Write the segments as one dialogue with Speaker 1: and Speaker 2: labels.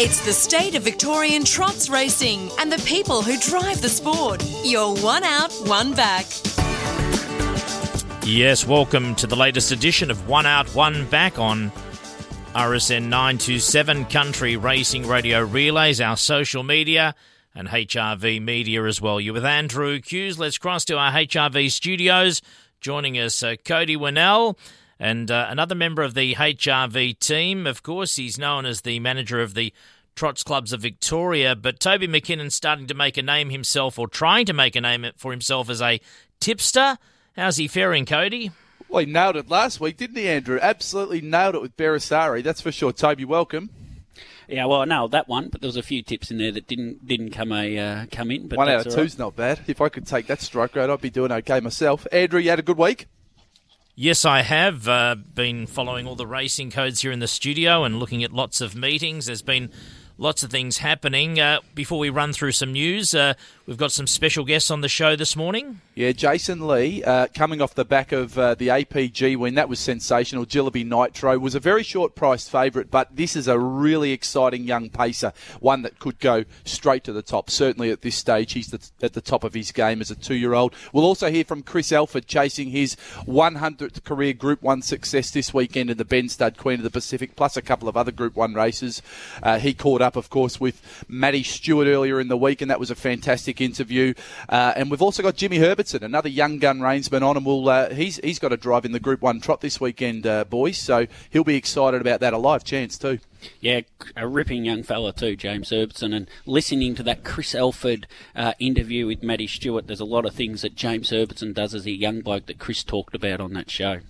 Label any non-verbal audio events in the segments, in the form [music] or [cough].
Speaker 1: It's the state of Victorian trots racing and the people who drive the sport. You're one out, one back.
Speaker 2: Yes, welcome to the latest edition of One Out, One Back on RSN 927 Country Racing Radio Relays, our social media, and HRV Media as well. You're with Andrew Hughes. Let's cross to our HRV studios. Joining us, uh, Cody Winnell. And uh, another member of the HRV team, of course, he's known as the manager of the Trots Clubs of Victoria. But Toby McKinnon's starting to make a name himself, or trying to make a name for himself as a tipster. How's he faring, Cody?
Speaker 3: Well, he nailed it last week, didn't he, Andrew? Absolutely nailed it with Beresari. That's for sure. Toby, welcome.
Speaker 4: Yeah, well, I nailed that one, but there was a few tips in there that didn't didn't come a uh, come in. But
Speaker 3: one out
Speaker 4: of
Speaker 3: two's right. not bad. If I could take that strike rate, I'd be doing okay myself. Andrew, you had a good week.
Speaker 2: Yes, I have uh, been following all the racing codes here in the studio and looking at lots of meetings. There's been lots of things happening. Uh, before we run through some news, uh, we've got some special guests on the show this morning.
Speaker 3: Yeah, Jason Lee, uh, coming off the back of uh, the APG win, that was sensational. Jilliby Nitro was a very short priced favourite, but this is a really exciting young pacer, one that could go straight to the top. Certainly at this stage, he's at the top of his game as a two year old. We'll also hear from Chris Elford chasing his 100th career Group 1 success this weekend in the Ben Stud Queen of the Pacific, plus a couple of other Group 1 races. Uh, he caught up, of course, with Maddie Stewart earlier in the week, and that was a fantastic interview. Uh, and we've also got Jimmy Herbertson, another young gun reinsman on, and we'll, uh, he's he's got a drive in the Group One trot this weekend, uh, boys. So he'll be excited about that. A live chance too.
Speaker 4: Yeah, a ripping young fella too, James Herbertson. And listening to that Chris Elford uh, interview with Maddie Stewart, there's a lot of things that James Herbertson does as a young bloke that Chris talked about on that show.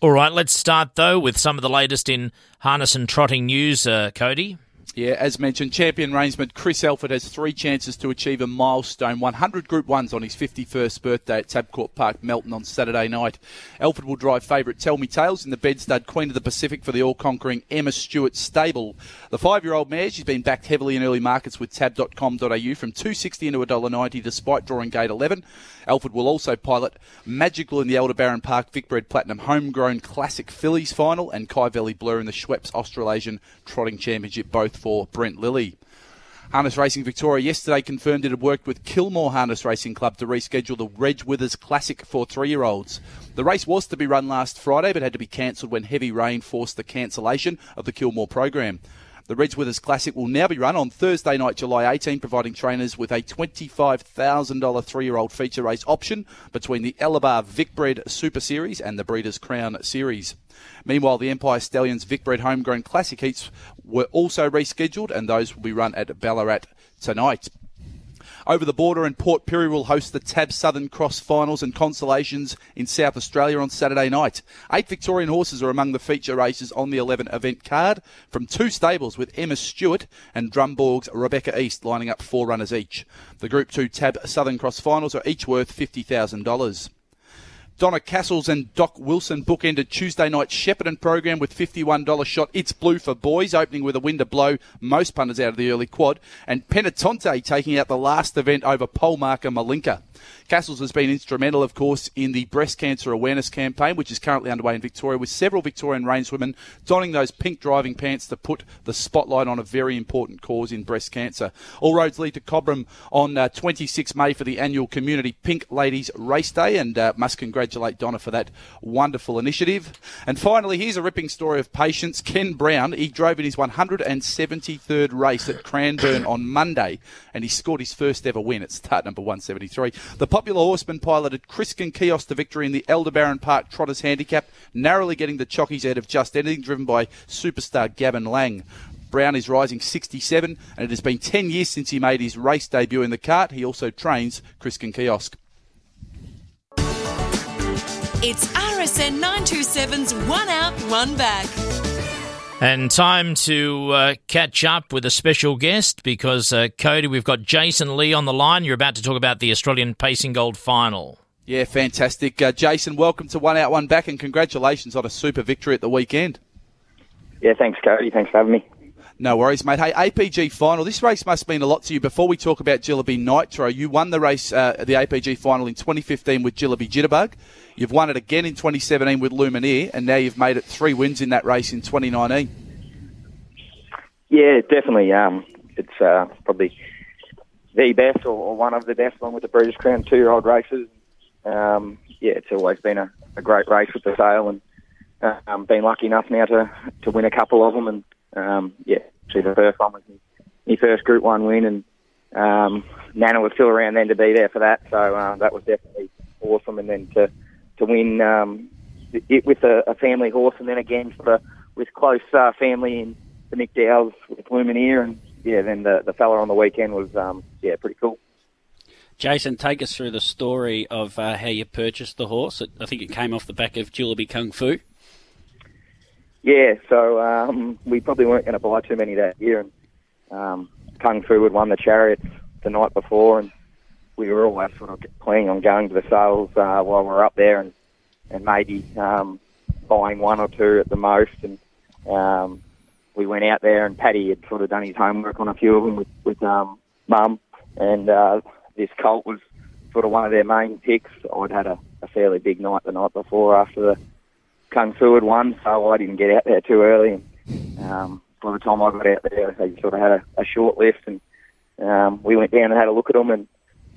Speaker 2: All right, let's start though with some of the latest in harness and trotting news, uh, Cody.
Speaker 3: Yeah, as mentioned, champion reinsman Chris Elford has three chances to achieve a milestone 100 Group 1s on his 51st birthday at Tabcorp Park, Melton on Saturday night. Elford will drive favourite Tell Me Tales in the Ben Stud Queen of the Pacific for the all-conquering Emma Stewart stable. The five-year-old mare, she's been backed heavily in early markets with tab.com.au from 260 into $1.90 despite drawing gate 11. Elford will also pilot Magical in the Aldebaran Park Vicbred Platinum Homegrown Classic Fillies final and Kyvalley Blur in the Schweppes Australasian Trotting Championship, both for Brent Lilley. Harness Racing Victoria yesterday confirmed it had worked with Kilmore Harness Racing Club to reschedule the Reg Withers Classic for three-year-olds. The race was to be run last Friday, but had to be cancelled when heavy rain forced the cancellation of the Kilmore program. The Reg Withers Classic will now be run on Thursday night, July 18, providing trainers with a $25,000 three-year-old feature race option between the Alabar Vicbred Super Series and the Breeders' Crown Series. Meanwhile, the Empire Stallions Vicbred Homegrown Classic heats were also rescheduled, and those will be run at Ballarat tonight. Over the border and Port Pirie will host the TAB Southern Cross finals and consolations in South Australia on Saturday night. Eight Victorian horses are among the feature races on the 11 event card from two stables with Emma Stewart and Drumborg's Rebecca East lining up four runners each. The Group 2 TAB Southern Cross finals are each worth $50,000. Donna Castles and Doc Wilson bookended Tuesday night Shepparton program with $51 shot It's Blue for boys, opening with a wind to blow most punters out of the early quad, and Penetonte taking out the last event over pole marker Malinka. Castles has been instrumental, of course, in the breast cancer awareness campaign, which is currently underway in Victoria, with several Victorian reinswomen donning those pink driving pants to put the spotlight on a very important cause in breast cancer. All roads lead to Cobram on uh, 26 May for the annual Community Pink Ladies Race Day, and uh, must congratulate Donna for that wonderful initiative. And finally, here's a ripping story of patience. Ken Brown, he drove in his 173rd race at Cranbourne on Monday, and he scored his first ever win at start number 173. The popular horseman piloted Criskin Kios to victory in the Aldebaran Park Trotters Handicap, narrowly getting the chockies out of just anything, driven by superstar Gavin Lang. Brown is rising 67, and it has been 10 years since he made his race debut in the cart. He also trains Criskin Kiosk.
Speaker 1: It's RSN 927's One Out, One Back.
Speaker 2: And time to uh, catch up with a special guest because, uh, Cody, we've got Jason Lee on the line. You're about to talk about the Australian Pacing Gold final.
Speaker 3: Yeah, fantastic. Uh, Jason, welcome to One Out, One Back, and congratulations on a super victory at the weekend.
Speaker 5: Yeah, thanks, Cody. Thanks for having me.
Speaker 3: No worries, mate. Hey, APG final. This race must mean a lot to you. Before we talk about Jilliby Nitro, you won the race, uh, the APG final in 2015 with Jilliby Jitterbug. You've won it again in 2017 with Lumineer, and now you've made it three wins in that race in 2019.
Speaker 5: Yeah, definitely. Um, it's uh, probably the best or, or one of the best, along with the Breeders' Crown two-year-old races. Um, yeah, it's always been a, a great race with the sale, and um, been lucky enough now to to win a couple of them. And um, yeah, the first one was my first Group One win, and um, Nana was still around then to be there for that. So uh, that was definitely awesome. And then to to win um, it with a, a family horse, and then again for the with close uh, family in the Nick Dowles with Lumineer, and yeah, then the the fella on the weekend was um, yeah pretty cool.
Speaker 4: Jason, take us through the story of uh, how you purchased the horse. I think it came off the back of Jilliby Kung Fu.
Speaker 5: Yeah, so um, we probably weren't going to buy too many that year, and um, Kung Fu had won the chariots the night before, and we were always sort of planning on going to the sales uh, while we were up there, and and maybe um, buying one or two at the most. And um, we went out there, and Paddy had sort of done his homework on a few of them with with um, Mum, and uh, this colt was sort of one of their main picks. I'd had a, a fairly big night the night before after the Kung Fu had won, so I didn't get out there too early. And, um, by the time I got out there, they sort of had a, a short lift, and um, we went down and had a look at them. And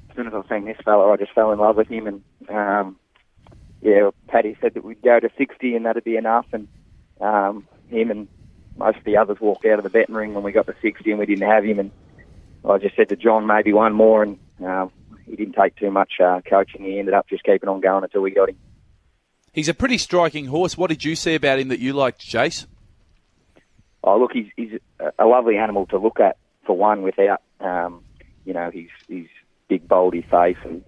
Speaker 5: as soon as I seen this fella, I just fell in love with him. And um, yeah, Paddy said that we'd go to 60 and that'd be enough. And um, him and most of the others walked out of the betting ring when we got to 60 and we didn't have him. And I just said to John, maybe one more. And uh, he didn't take too much uh, coaching. He ended up just keeping on going until we got him.
Speaker 3: He's a pretty striking horse. What did you see about him that you liked, Jace?
Speaker 5: Oh, look, he's, he's a lovely animal to look at for one, without um, you know his his big boldy face and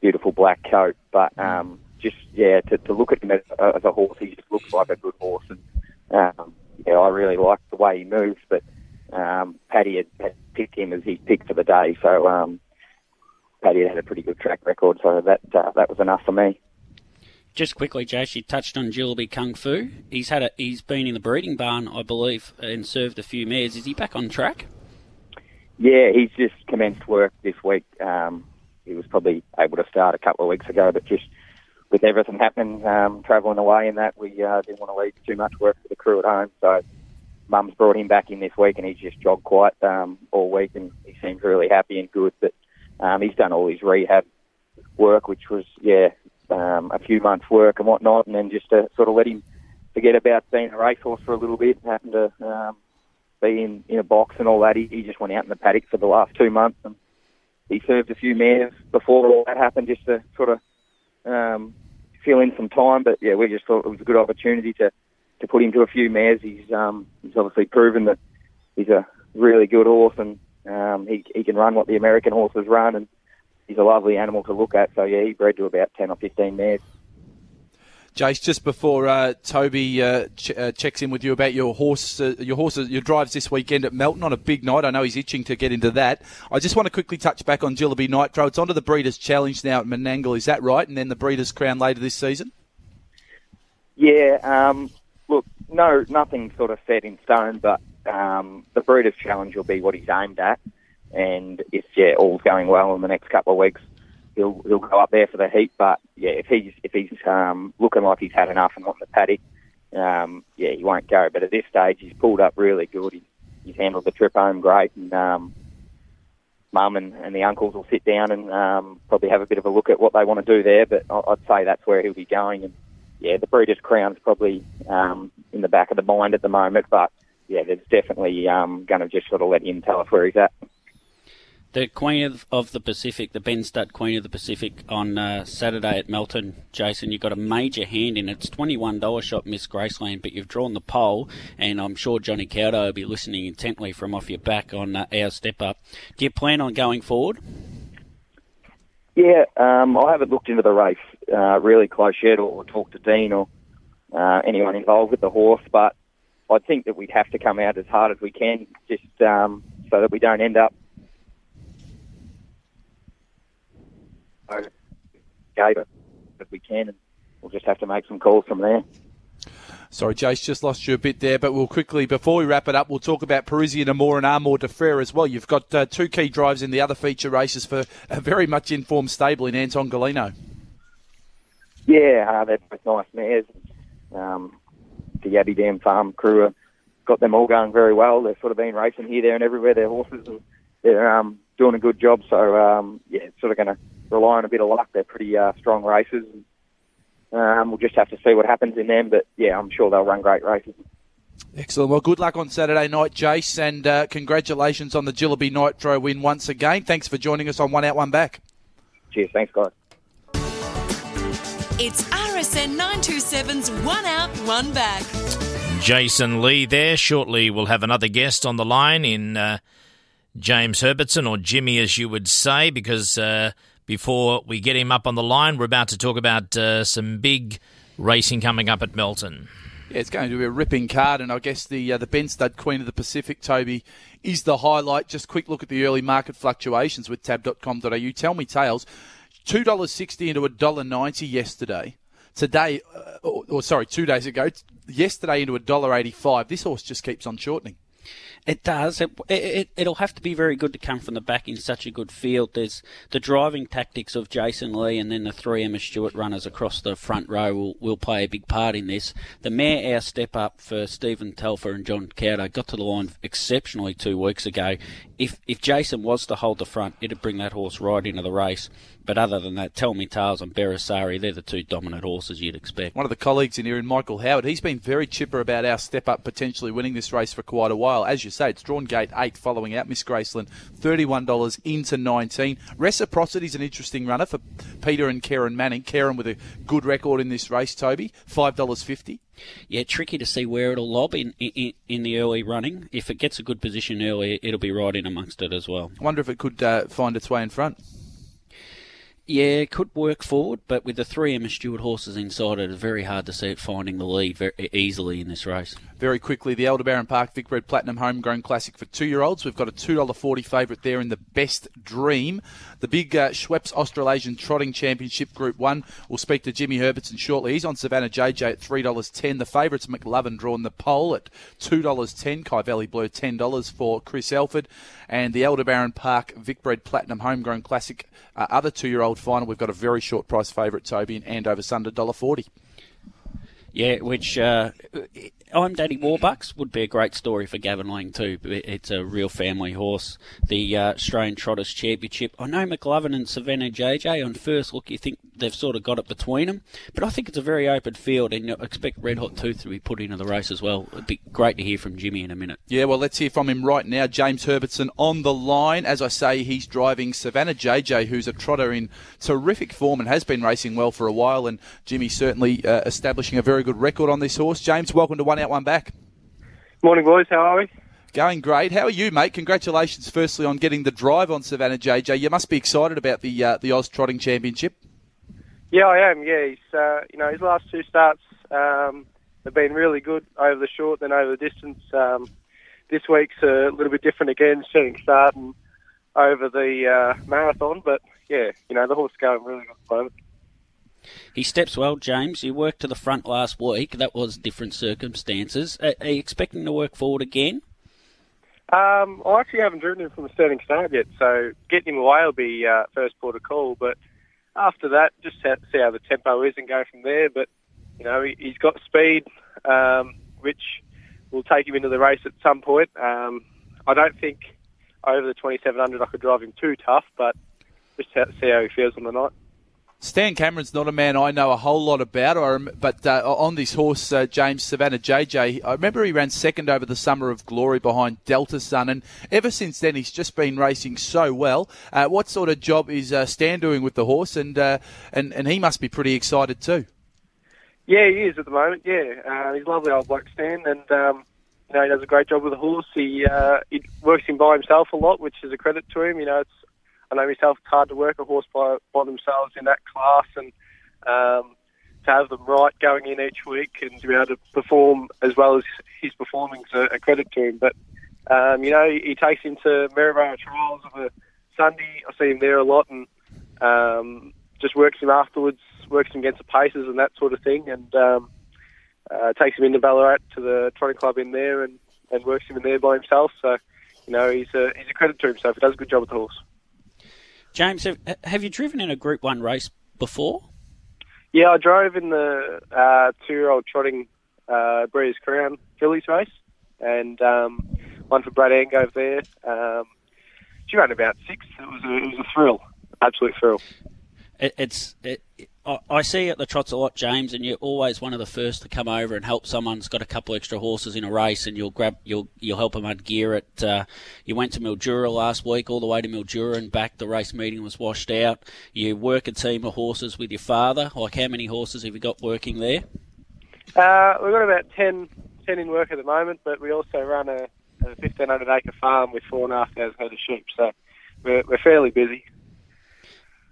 Speaker 5: beautiful black coat. But um, just yeah, to, to look at him as, as a horse, he just looks like a good horse, and um, yeah, I really like the way he moves. But um, Paddy had, had picked him as his pick for the day, so um, Paddy had had a pretty good track record, so that uh, that was enough for me.
Speaker 4: Just quickly, Jace, you touched on Jilliby Kung Fu. He's had a, he's been in the breeding barn, I believe, and served a few mares. Is he back on track?
Speaker 5: Yeah, he's just commenced work this week. Um, he was probably able to start a couple of weeks ago, but just with everything happening, um, travelling away and that, we uh, didn't want to leave too much work for the crew at home. So Mum's brought him back in this week, and he's just jogged quite um, all week, and he seems really happy and good. But um, he's done all his rehab work, which was yeah um, a few months' work and whatnot, and then just to sort of let him forget about being a racehorse for a little bit. Happened to um, be in, in a box and all that. He, he just went out in the paddock for the last two months and he served a few mares before all that happened just to sort of um, fill in some time. But yeah, we just thought it was a good opportunity to, to put him to a few mares. He's um, he's obviously proven that he's a really good horse and um, he he can run what the American horses run and he's a lovely animal to look at. So yeah, he bred to about ten or fifteen mares.
Speaker 3: Jace, just before uh, Toby uh, ch- uh, checks in with you about your horse, uh, your horses, your drives this weekend at Melton on a big night. I know he's itching to get into that. I just want to quickly touch back on Jilliby Nitro. It's onto the Breeders' Challenge now at Menangle. Is that right? And then the Breeders' Crown later this season.
Speaker 5: Yeah. Um, look, no, nothing sort of set in stone, but um, the Breeders' Challenge will be what he's aimed at, and if yeah, all's going well in the next couple of weeks, he'll he'll go up there for the heat. But yeah, if he's if he's um, looking like he's had enough and wanting the paddock, um, yeah, he won't go. But at this stage, he's pulled up really good. He, he's handled the trip home great, and um, mum and, and the uncles will sit down and um, probably have a bit of a look at what they want to do there. But I'd say that's where he'll be going. And yeah, the Breeders' Crown's probably um, in the back of the mind at the moment, but yeah, there's definitely um, going to just sort of let him tell us where he's at
Speaker 4: the Queen of, of, the Pacific, the Ben Stud Queen of the Pacific on uh, Saturday at Melton. Jason, you've got a major hand in it. It's $21 shot Miss Graceland, but you've drawn the pole, and I'm sure Johnny Caldow will be listening intently from off your back on uh, our step up. Do you plan on going forward?
Speaker 5: Yeah, um, I haven't looked into the race uh, really close yet or, or talked to Dean or uh, anyone involved with the horse, but I think that we'd have to come out as hard as we can just um, so that we don't end up gave it if we can, and we'll just have to make some calls from there.
Speaker 3: Sorry, Jace, just lost you a bit there, but we'll quickly, before we wrap it up, we'll talk about Parisian Amour and Armour de Frere as well. You've got uh, two key drives in the other feature races for a very much informed stable in Anton Golino.
Speaker 5: Yeah, uh, they're both nice mares. Um, the Abbey Dam Farm crew have got them all going very well. They've sort of been racing here, there, and everywhere. Their horses, and they're um, doing a good job. So um, yeah, it's sort of going to rely on a bit of luck. They're pretty uh, strong races. Um, we'll just have to see what happens in them, but yeah, I'm sure they'll run great races.
Speaker 3: Excellent. Well, good luck on Saturday night, Jace, and uh, congratulations on the Jilliby Nitro win once again. Thanks for joining us on One Out, One Back.
Speaker 5: Cheers. Thanks, guys.
Speaker 1: It's RSN 927's One Out, One Back.
Speaker 2: Jason Lee there. Shortly, we'll have another guest on the line in uh, James Herbertson, or Jimmy, as you would say, because uh, before we get him up on the line, we're about to talk about uh, some big racing coming up at Melton.
Speaker 3: Yeah, it's going to be a ripping card, and I guess the uh, the Ben Stud Queen of the Pacific, Toby, is the highlight. Just quick look at the early market fluctuations with tab.com.au. Tell me tales. Two dollars sixty into a dollar ninety yesterday. Today, uh, or, or sorry, two days ago. Yesterday into a dollar eighty-five. This horse just keeps on shortening.
Speaker 4: It does. It, it, it'll have to be very good to come from the back in such a good field. There's the driving tactics of Jason Lee and then the three Emma Stewart runners across the front row will, will play a big part in this. The mare our step up for Stephen Telfer and John Caldow got to the line exceptionally two weeks ago. If if Jason was to hold the front, it'd bring that horse right into the race. But other than that, Tell Me Tales and Beresari, they're the two dominant horses you'd expect.
Speaker 3: One of the colleagues in here, in Michael Howard, he's been very chipper about our step up potentially winning this race for quite a while. As you say, it's drawn gate eight following out Miss Graceland, $31 into 19. Reciprocity's an interesting runner for Peter and Kerryn Manning. Kerryn with a good record in this race, Toby, $5.50.
Speaker 4: Yeah, tricky to see where it'll lob in, in, in the early running. If it gets a good position early, it'll be right in amongst it as well.
Speaker 3: I wonder if it could uh, find its way in front.
Speaker 4: Yeah, could work forward, but with the three Emma Stewart horses inside it, it's very hard to see it finding the lead very easily in this race.
Speaker 3: Very quickly, the Aldebaran Park Vic Vicbred Platinum Homegrown Classic for two-year-olds. We've got a $2.40 favourite there in the Best Dream. The big uh, Schweppes Australasian Trotting Championship Group 1. We'll speak to Jimmy Herbertson shortly. He's on Savannah JJ at $3.10. The favourites McLovin drawn the pole at $2.10. Kyvalley Blue $10 for Chris Elford. And the Aldebaran Park Vic Vicbred Platinum Homegrown Classic uh, other two-year-old final. We've got a very short price favourite, Toby, and Andover Sunder $1.40.
Speaker 4: Yeah, which uh, I'm Daddy Warbucks would be a great story for Gavin Lang too. It's a real family horse. The uh, Australian Trotters Championship. I know McLovin and Savannah JJ on first look you think they've sort of got it between them, but I think it's a very open field and you expect Red Hot Tooth to be put into the race as well. It'd be great to hear from Jimmy in a minute.
Speaker 3: Yeah, well let's hear from him right now. James Herbertson on the line. As I say, he's driving Savannah JJ, who's a trotter in terrific form and has been racing well for a while. And Jimmy certainly uh, establishing a very good record on this horse. James, welcome to One Out One Back.
Speaker 6: Morning, boys. How are we?
Speaker 3: Going great. How are you, mate? Congratulations, firstly, on getting the drive on Savannah JJ. You must be excited about the uh, the Oz Trotting Championship.
Speaker 6: Yeah, I am. Yeah, he's uh, you know his last two starts um, have been really good over the short, then over the distance. Um, this week's a little bit different again, setting start and over the uh, marathon. But yeah, you know the horse is going really good at the moment.
Speaker 4: He steps well, James. You worked to the front last week. That was different circumstances. Are, are you expecting to work forward again?
Speaker 6: Um, I actually haven't driven him from the starting start yet, so getting him away will be uh, first port of call. But after that, just see how the tempo is and go from there. But you know, he, has got speed, um, which will take him into the race at some point. Um, I don't think over the 2700 I could drive him too tough, but just see how he feels on the night.
Speaker 3: Stan Cameron's not a man I know a whole lot about, but uh, on this horse, uh, James Savannah JJ, I remember he ran second over the Summer of Glory behind Delta Sun, and ever since then he's just been racing so well. Uh, what sort of job is uh, Stan doing with the horse, and, uh, and and he must be pretty excited too.
Speaker 6: Yeah, he is at the moment. Yeah, uh, he's a lovely old bloke, Stan, and um, you know he does a great job with the horse. He he works him by himself a lot, which is a credit to him. You know, it's I know myself, it's hard to work a horse by, by themselves in that class and um, to have them right going in each week and to be able to perform as well as he's performing a, a credit to him. But, um, you know, he, he takes him to Maryborough trials of a Sunday. I see him there a lot and um, just works him afterwards, works him against the paces and that sort of thing. And um, uh, takes him into Ballarat to the trotting club in there and, and works him in there by himself. So, you know, he's a, he's a credit to himself. He does a good job with the horse.
Speaker 4: James, have, have you driven in a Group 1 race before?
Speaker 6: Yeah, I drove in the uh, two-year-old trotting uh, Breeders' Crown fillies race and um, one for Brad Angove there. Um, she ran about six. It was a, it was a thrill, absolute thrill.
Speaker 4: It, it's it, I, see at the trots a lot, James, and you're always one of the first to come over and help someone's got a couple extra horses in a race, and you'll grab you'll you'll help them ungear it. Uh, you went to Mildura last week, all the way to Mildura and back. The race meeting was washed out. You work a team of horses with your father. Like how many horses have you got working there?
Speaker 6: Uh, we've got about 10, 10 in work at the moment, but we also run a, a 1,500 acre farm with four and a half thousand head of sheep, so we're, we're fairly busy.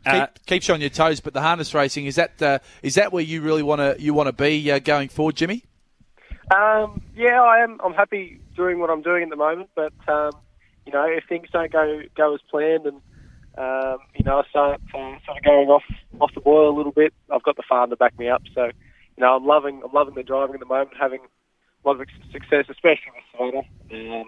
Speaker 3: Keep, keeps you on your toes, but the harness racing is that uh, is that where you really want to you want to be uh, going forward, Jimmy?
Speaker 6: Um, yeah, I am. I'm happy doing what I'm doing at the moment, but um, you know, if things don't go go as planned, and um, you know, I start uh, sort of going off off the boil a little bit, I've got the farm to back me up. So, you know, I'm loving I'm loving the driving at the moment, having a lot of success, especially with Savannah. Um,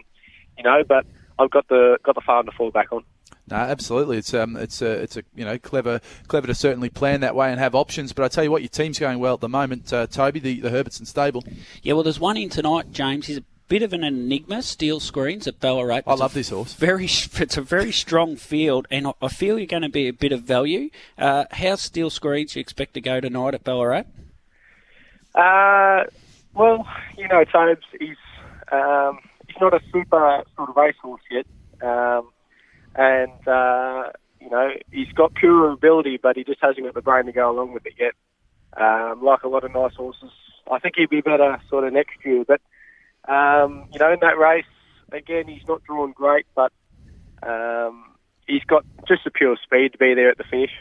Speaker 6: you know, but I've got the got the farm to fall back on.
Speaker 3: No, absolutely. It's um, it's a, it's a, you know, clever, clever to certainly plan that way and have options. But I tell you what, your team's going well at the moment, uh, Toby, the, the Herbertson stable.
Speaker 4: Yeah, well, there's one in tonight, James. He's a bit of an enigma. Steel screens at Ballarat.
Speaker 3: I love this horse.
Speaker 4: Very, [laughs] it's a very strong field, and I feel you're going to be a bit of value. Uh, how steel screens you expect to go tonight at Ballarat?
Speaker 6: Uh, well, you know, Tobes, he's um, he's not a super sort of racehorse yet. Um, and uh, you know he's got pure ability, but he just hasn't got the brain to go along with it yet. Um, like a lot of nice horses, I think he'd be better sort of next year. But um, you know, in that race, again, he's not drawn great, but um, he's got just the pure speed to be there at the finish.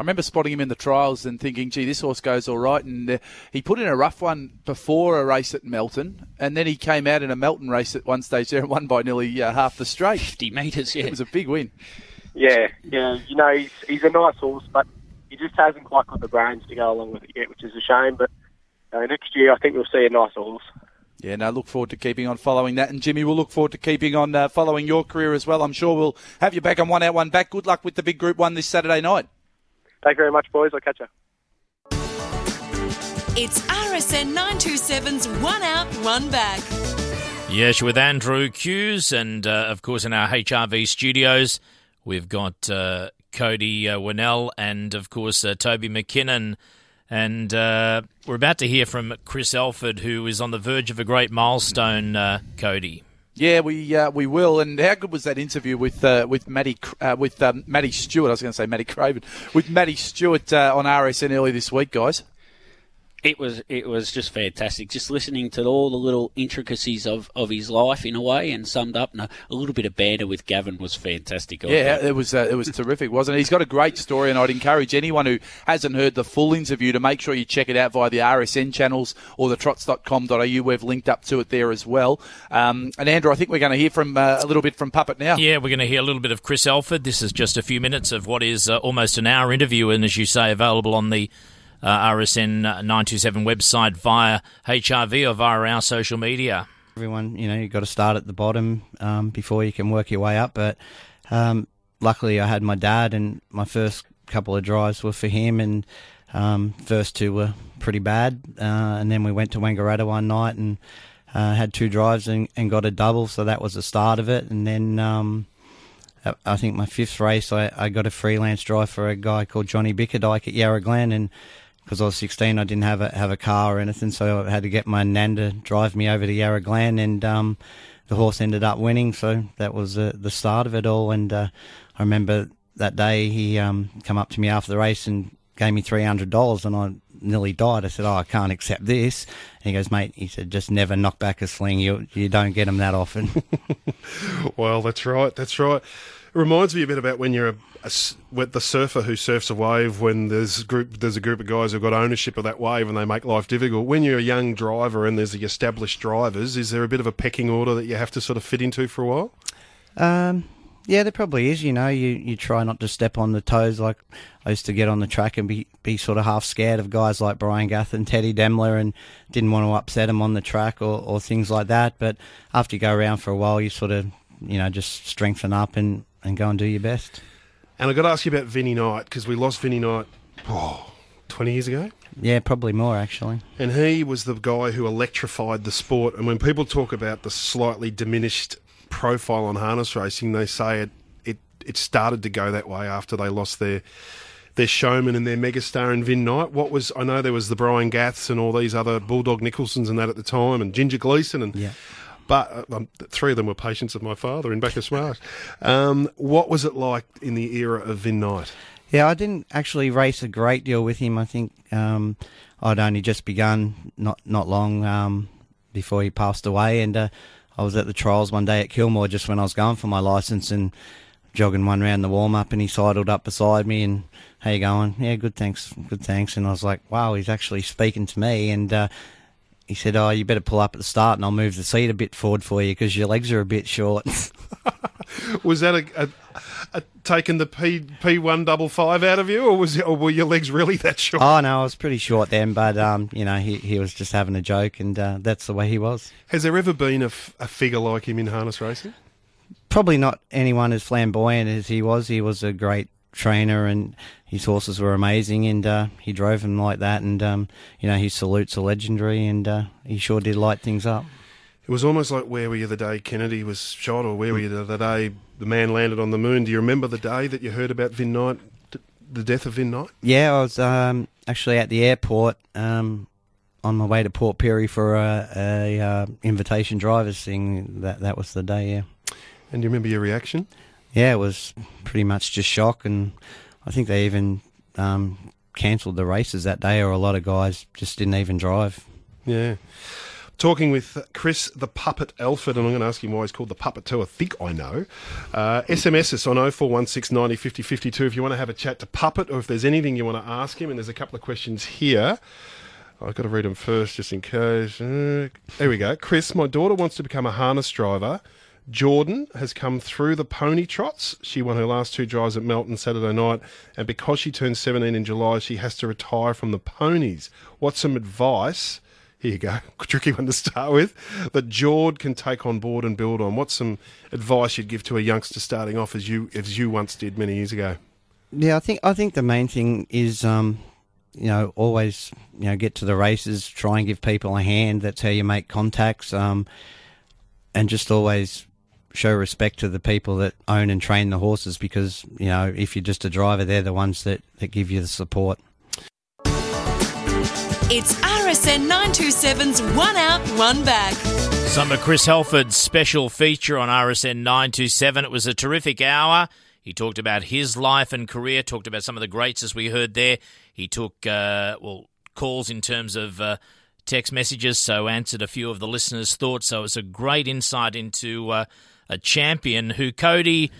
Speaker 3: I remember spotting him in the trials and thinking, gee, this horse goes all right. And uh, he put in a rough one before a race at Melton, and then he came out in a Melton race at one stage there and won by nearly uh, half the straight.
Speaker 4: 50 metres, yeah.
Speaker 3: It was a big win.
Speaker 6: Yeah, yeah. You know, he's, he's a nice horse, but he just hasn't quite got the brains to go along with it yet, which is a shame. But uh, next year, I think we'll see a nice horse.
Speaker 3: Yeah, no, look forward to keeping on following that. And Jimmy, we'll look forward to keeping on uh, following your career as well. I'm sure we'll have you back on One Out, One Back. Good luck with the big group one this Saturday night.
Speaker 6: Thank you very much, boys. I'll catch you.
Speaker 1: It's RSN 927's One Out, One Back.
Speaker 2: Yes, with Andrew Hughes, and uh, of course in our HRV studios, we've got uh, Cody uh, Winnell and of course uh, Toby McKinnon. And uh, we're about to hear from Chris Elford, who is on the verge of a great milestone, uh, Cody.
Speaker 3: Yeah, we uh, we will. And how good was that interview with uh, with Maddie uh, with um, Maddie Stewart? I was going to say Maddie Craven with Maddie Stewart uh, on RSN early this week, guys.
Speaker 4: It was it was just fantastic. Just listening to all the little intricacies of, of his life in a way, and summed up. And a, a little bit of banter with Gavin was fantastic.
Speaker 3: Yeah, it was uh, it was terrific, wasn't it? He's got a great story, and I'd encourage anyone who hasn't heard the full interview to make sure you check it out via the RSN channels or the trots.com.au. We've linked up to it there as well. Um, and Andrew, I think we're going to hear from uh, a little bit from Puppet now.
Speaker 2: Yeah, we're going to hear a little bit of Chris Elford. This is just a few minutes of what is uh, almost an hour interview, and as you say, available on the uh, RSN 927 website via HRV or via our social media.
Speaker 7: Everyone, you know, you've got to start at the bottom um, before you can work your way up. But um, luckily, I had my dad, and my first couple of drives were for him, and um, first two were pretty bad. Uh, and then we went to Wangaratta one night and uh, had two drives and, and, got a double, so that was the start of it. And then um, I think my fifth race, I, I got a freelance drive for a guy called Johnny Bickerdike at Yarra Glen, and because I was 16, I didn't have a have a car or anything, so I had to get my nan to drive me over to Yarra Glen, and um, the horse ended up winning. So that was uh, the start of it all. And uh, I remember that day he um, come up to me after the race and gave me three hundred dollars, and I nearly died. I said, "Oh, I can't accept this." And he goes, "Mate," he said, "just never knock back a sling. You you don't get them that often." [laughs]
Speaker 8: well, that's right. That's right. Reminds me a bit about when you're a, a, with the surfer who surfs a wave. When there's group, there's a group of guys who've got ownership of that wave, and they make life difficult. When you're a young driver and there's the established drivers, is there a bit of a pecking order that you have to sort of fit into for a while?
Speaker 7: Um, yeah, there probably is. You know, you, you try not to step on the toes. Like I used to get on the track and be, be sort of half scared of guys like Brian Gath and Teddy Demmler and didn't want to upset them on the track or, or things like that. But after you go around for a while, you sort of, you know, just strengthen up and, and go and do your best.
Speaker 8: And I've got to ask you about Vinny Knight because we lost Vinny Knight oh, 20 years ago.
Speaker 7: Yeah, probably more actually.
Speaker 8: And he was the guy who electrified the sport. And when people talk about the slightly diminished profile on harness racing, they say it, it, it started to go that way after they lost their their showman and their megastar in Vin Knight. What was I know there was the Brian Gaths and all these other Bulldog Nicholsons and that at the time, and Ginger Gleeson and.
Speaker 7: Yeah.
Speaker 8: But um, three of them were patients of my father in Bacchus Marsh. Um, what was it like in the era of Vin Knight?
Speaker 7: Yeah, I didn't actually race a great deal with him. I think um, I'd only just begun not not long um, before he passed away, and uh, I was at the trials one day at Kilmore just when I was going for my license and jogging one round the warm up, and he sidled up beside me and how you going? Yeah, good, thanks, good, thanks. And I was like, wow, he's actually speaking to me, and. Uh, he said, "Oh, you better pull up at the start, and I'll move the seat a bit forward for you because your legs are a bit short." [laughs]
Speaker 8: was that a, a, a taking the P P one double five out of you, or was or were your legs really that short?
Speaker 7: Oh no, I was pretty short then, but um, you know, he he was just having a joke, and uh, that's the way he was.
Speaker 8: Has there ever been a, f- a figure like him in harness racing?
Speaker 7: Probably not anyone as flamboyant as he was. He was a great trainer and his horses were amazing and uh, he drove them like that and um, you know his salutes are legendary and uh, he sure did light things up.
Speaker 8: It was almost like where were you the day Kennedy was shot or where were you the day the man landed on the moon. Do you remember the day that you heard about Vin Knight, the death of Vin Knight?
Speaker 7: Yeah, I was um, actually at the airport um, on my way to Port Pirie for a, a uh, invitation drivers thing. That that was the day, yeah.
Speaker 8: And do you remember your reaction?
Speaker 7: Yeah, it was pretty much just shock, and I think they even um, cancelled the races that day, or a lot of guys just didn't even drive.
Speaker 8: Yeah. Talking with Chris the Puppet Elford, and I'm going to ask him why he's called the Puppet too. I think I know. Uh, SMS us on 0416 90 50 52 if you want to have a chat to Puppet or if there's anything you want to ask him. And there's a couple of questions here. I've got to read them first just in case. Uh, there we go. Chris, my daughter wants to become a harness driver. Jordan has come through the pony trots. She won her last two drives at Melton Saturday night, and because she turns 17 in July, she has to retire from the ponies. What's some advice? Here you go, [laughs] tricky one to start with. That Jord can take on board and build on. What's some advice you'd give to a youngster starting off as you as you once did many years ago?
Speaker 7: Yeah, I think I think the main thing is um, you know always you know get to the races, try and give people a hand. That's how you make contacts, um, and just always show respect to the people that own and train the horses because, you know, if you're just a driver, they're the ones that, that give you the support.
Speaker 1: It's RSN 927's One Out, One Back.
Speaker 2: Some of Chris Elford's special feature on RSN 927. It was a terrific hour. He talked about his life and career, talked about some of the greats as we heard there. He took, uh, well, calls in terms of. Uh, text messages, so answered a few of the listeners' thoughts. So it's a great insight into uh, a champion who Cody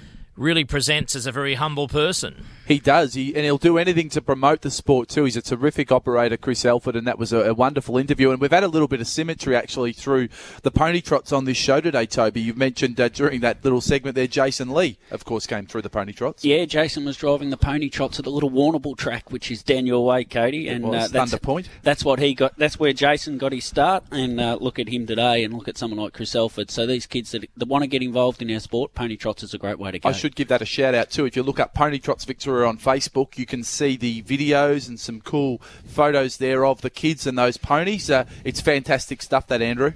Speaker 2: really presents as a very humble person.
Speaker 3: He does, he, and he'll do anything to promote the sport too. He's a terrific operator, Chris Elford, and that was a, a, wonderful interview. And we've had a little bit of symmetry actually through the pony trots on this show today, Toby. You mentioned uh, during that little segment there, Jason Lee, of course, came through the pony trots.
Speaker 4: Yeah, Jason was driving the pony trots at the little Warrnambool track, which is down your way, Cody,
Speaker 3: and
Speaker 4: uh,
Speaker 3: that's Thunder Point.
Speaker 4: That's what he got. That's where Jason got his start. And uh, look at him today, and look at someone like Chris Elford. So these kids that, that want to get involved in our sport, pony trots is a great way to go.
Speaker 3: Should give that a shout out too. If you look up Pony Trots Victoria on Facebook you can see the videos and some cool photos there of the kids and those ponies. Uh, it's fantastic stuff, that Andrew.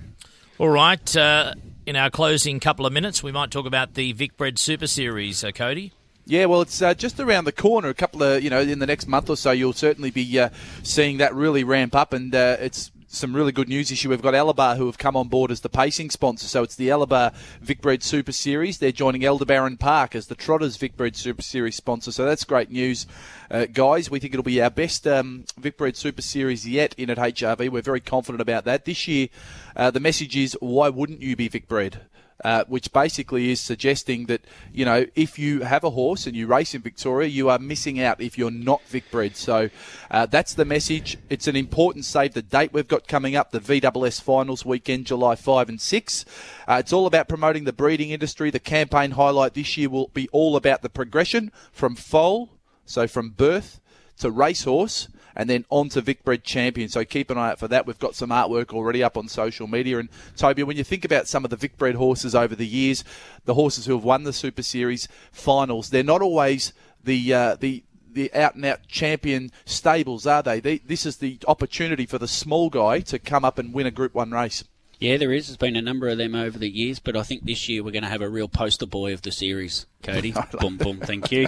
Speaker 2: All right. Uh, in our closing couple of minutes, we might talk about the Vicbred Super Series, uh, Cody.
Speaker 3: Yeah, well, it's uh, just around the corner. A couple of, you know, in the next month or so, you'll certainly be uh, seeing that really ramp up, and uh, it's some really good news issue. We've got Alabar who have come on board as the pacing sponsor. So it's the Alabar Vicbred Super Series. They're joining Aldebaran Park as the Trotters Vicbred Super Series sponsor. So that's great news, uh, guys. We think it'll be our best um, Vicbred Super Series yet in at HRV. We're very confident about that. This year, uh, the message is why wouldn't you be Vicbred? Uh, which basically is suggesting that you know if you have a horse and you race in Victoria, you are missing out if you're not Vic bred. So uh, that's the message. It's an important save the date we've got coming up, the VWS Finals weekend, July five and six. Uh, it's all about promoting the breeding industry. The campaign highlight this year will be all about the progression from foal, so from birth to racehorse and then on to Vicbred Champion. So keep an eye out for that. We've got some artwork already up on social media. And Toby, when you think about some of the Vicbred horses over the years, the horses who have won the Super Series finals, they're not always the uh, the the out and out champion stables, are they? they? This is the opportunity for the small guy to come up and win a Group One race.
Speaker 4: Yeah, there is. There's been a number of them over the years, but I think this year we're going to have a real poster boy of the series. Cody, [laughs] boom, boom, thank you.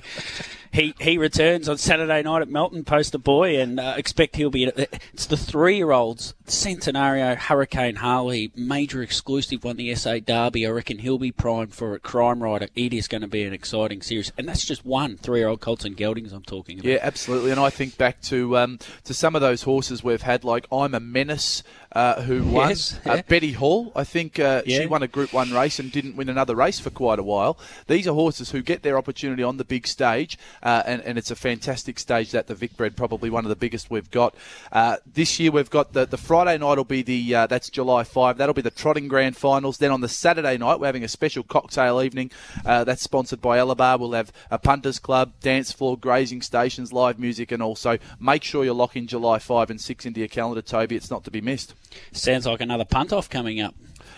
Speaker 4: He he returns on Saturday night at Melton, poster boy, and uh, expect he'll be. It's the three-year-olds, Centenario, Hurricane Harley, major exclusive won the SA Derby. I reckon he'll be primed for a crime rider. It is going to be an exciting series, and that's just one three-year-old Colton Geldings I'm talking about.
Speaker 3: Yeah, absolutely. And I think back to um, to some of those horses we've had, like I'm a Menace, uh, who [laughs] won.
Speaker 4: Yes,
Speaker 3: uh. Betty Hall, I think uh,
Speaker 4: Yeah.
Speaker 3: she won a Group One race and didn't win another race for quite a while. These are horses who get their opportunity on the big stage, uh, and, and it's a fantastic stage that the Vic Bred, probably one of the biggest we've got. Uh, this year we've got the, the Friday night will be the uh, that's July five. That'll be the Trotting Grand Finals. Then on the Saturday night we're having a special cocktail evening. Uh, that's sponsored by Alabar. We'll have a punters club, dance floor, grazing stations, live music, and also make sure you lock in July five and six into your calendar, Toby. It's not to be missed.
Speaker 4: Sounds like another punt off coming up.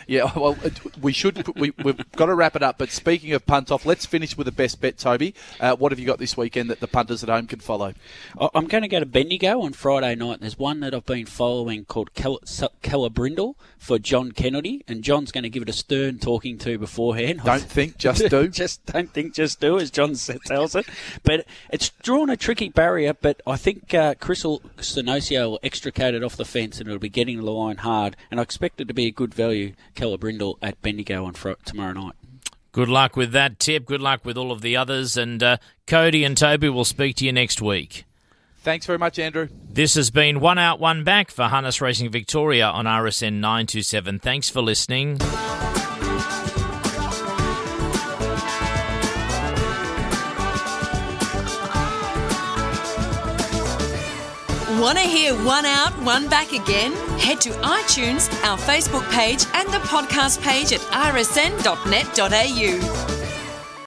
Speaker 3: Yeah, [laughs] well, we should. We, we've got to wrap it up. But speaking of punt off, let's finish with the best bet, Toby. Uh, what have you got this weekend that the punters at home can follow?
Speaker 4: I'm going to go to Bendigo on Friday night. There's one that I've been following called Cal- Calabrindle for John Kennedy, and John's going to give it a stern talking to beforehand.
Speaker 3: Don't [laughs] think, just do. [laughs]
Speaker 4: just don't think, just do, as John tells it. But it's drawn a tricky barrier, but I think uh, Crystal Sinosio will extricate it off the fence and it'll be getting the line hard. And I expect it to be a good value, Calabrindle at Bendigo on fr- tomorrow night.
Speaker 2: Good luck with that tip. Good luck with all of the others. And uh, Cody and Toby will speak to you next week.
Speaker 3: Thanks very much, Andrew.
Speaker 2: This has been One Out, One Back for Harness Racing Victoria on RSN 927. Thanks for listening.
Speaker 1: Want to hear one out, one back again? Head to iTunes, our Facebook page, and the podcast page at rsn.net.au.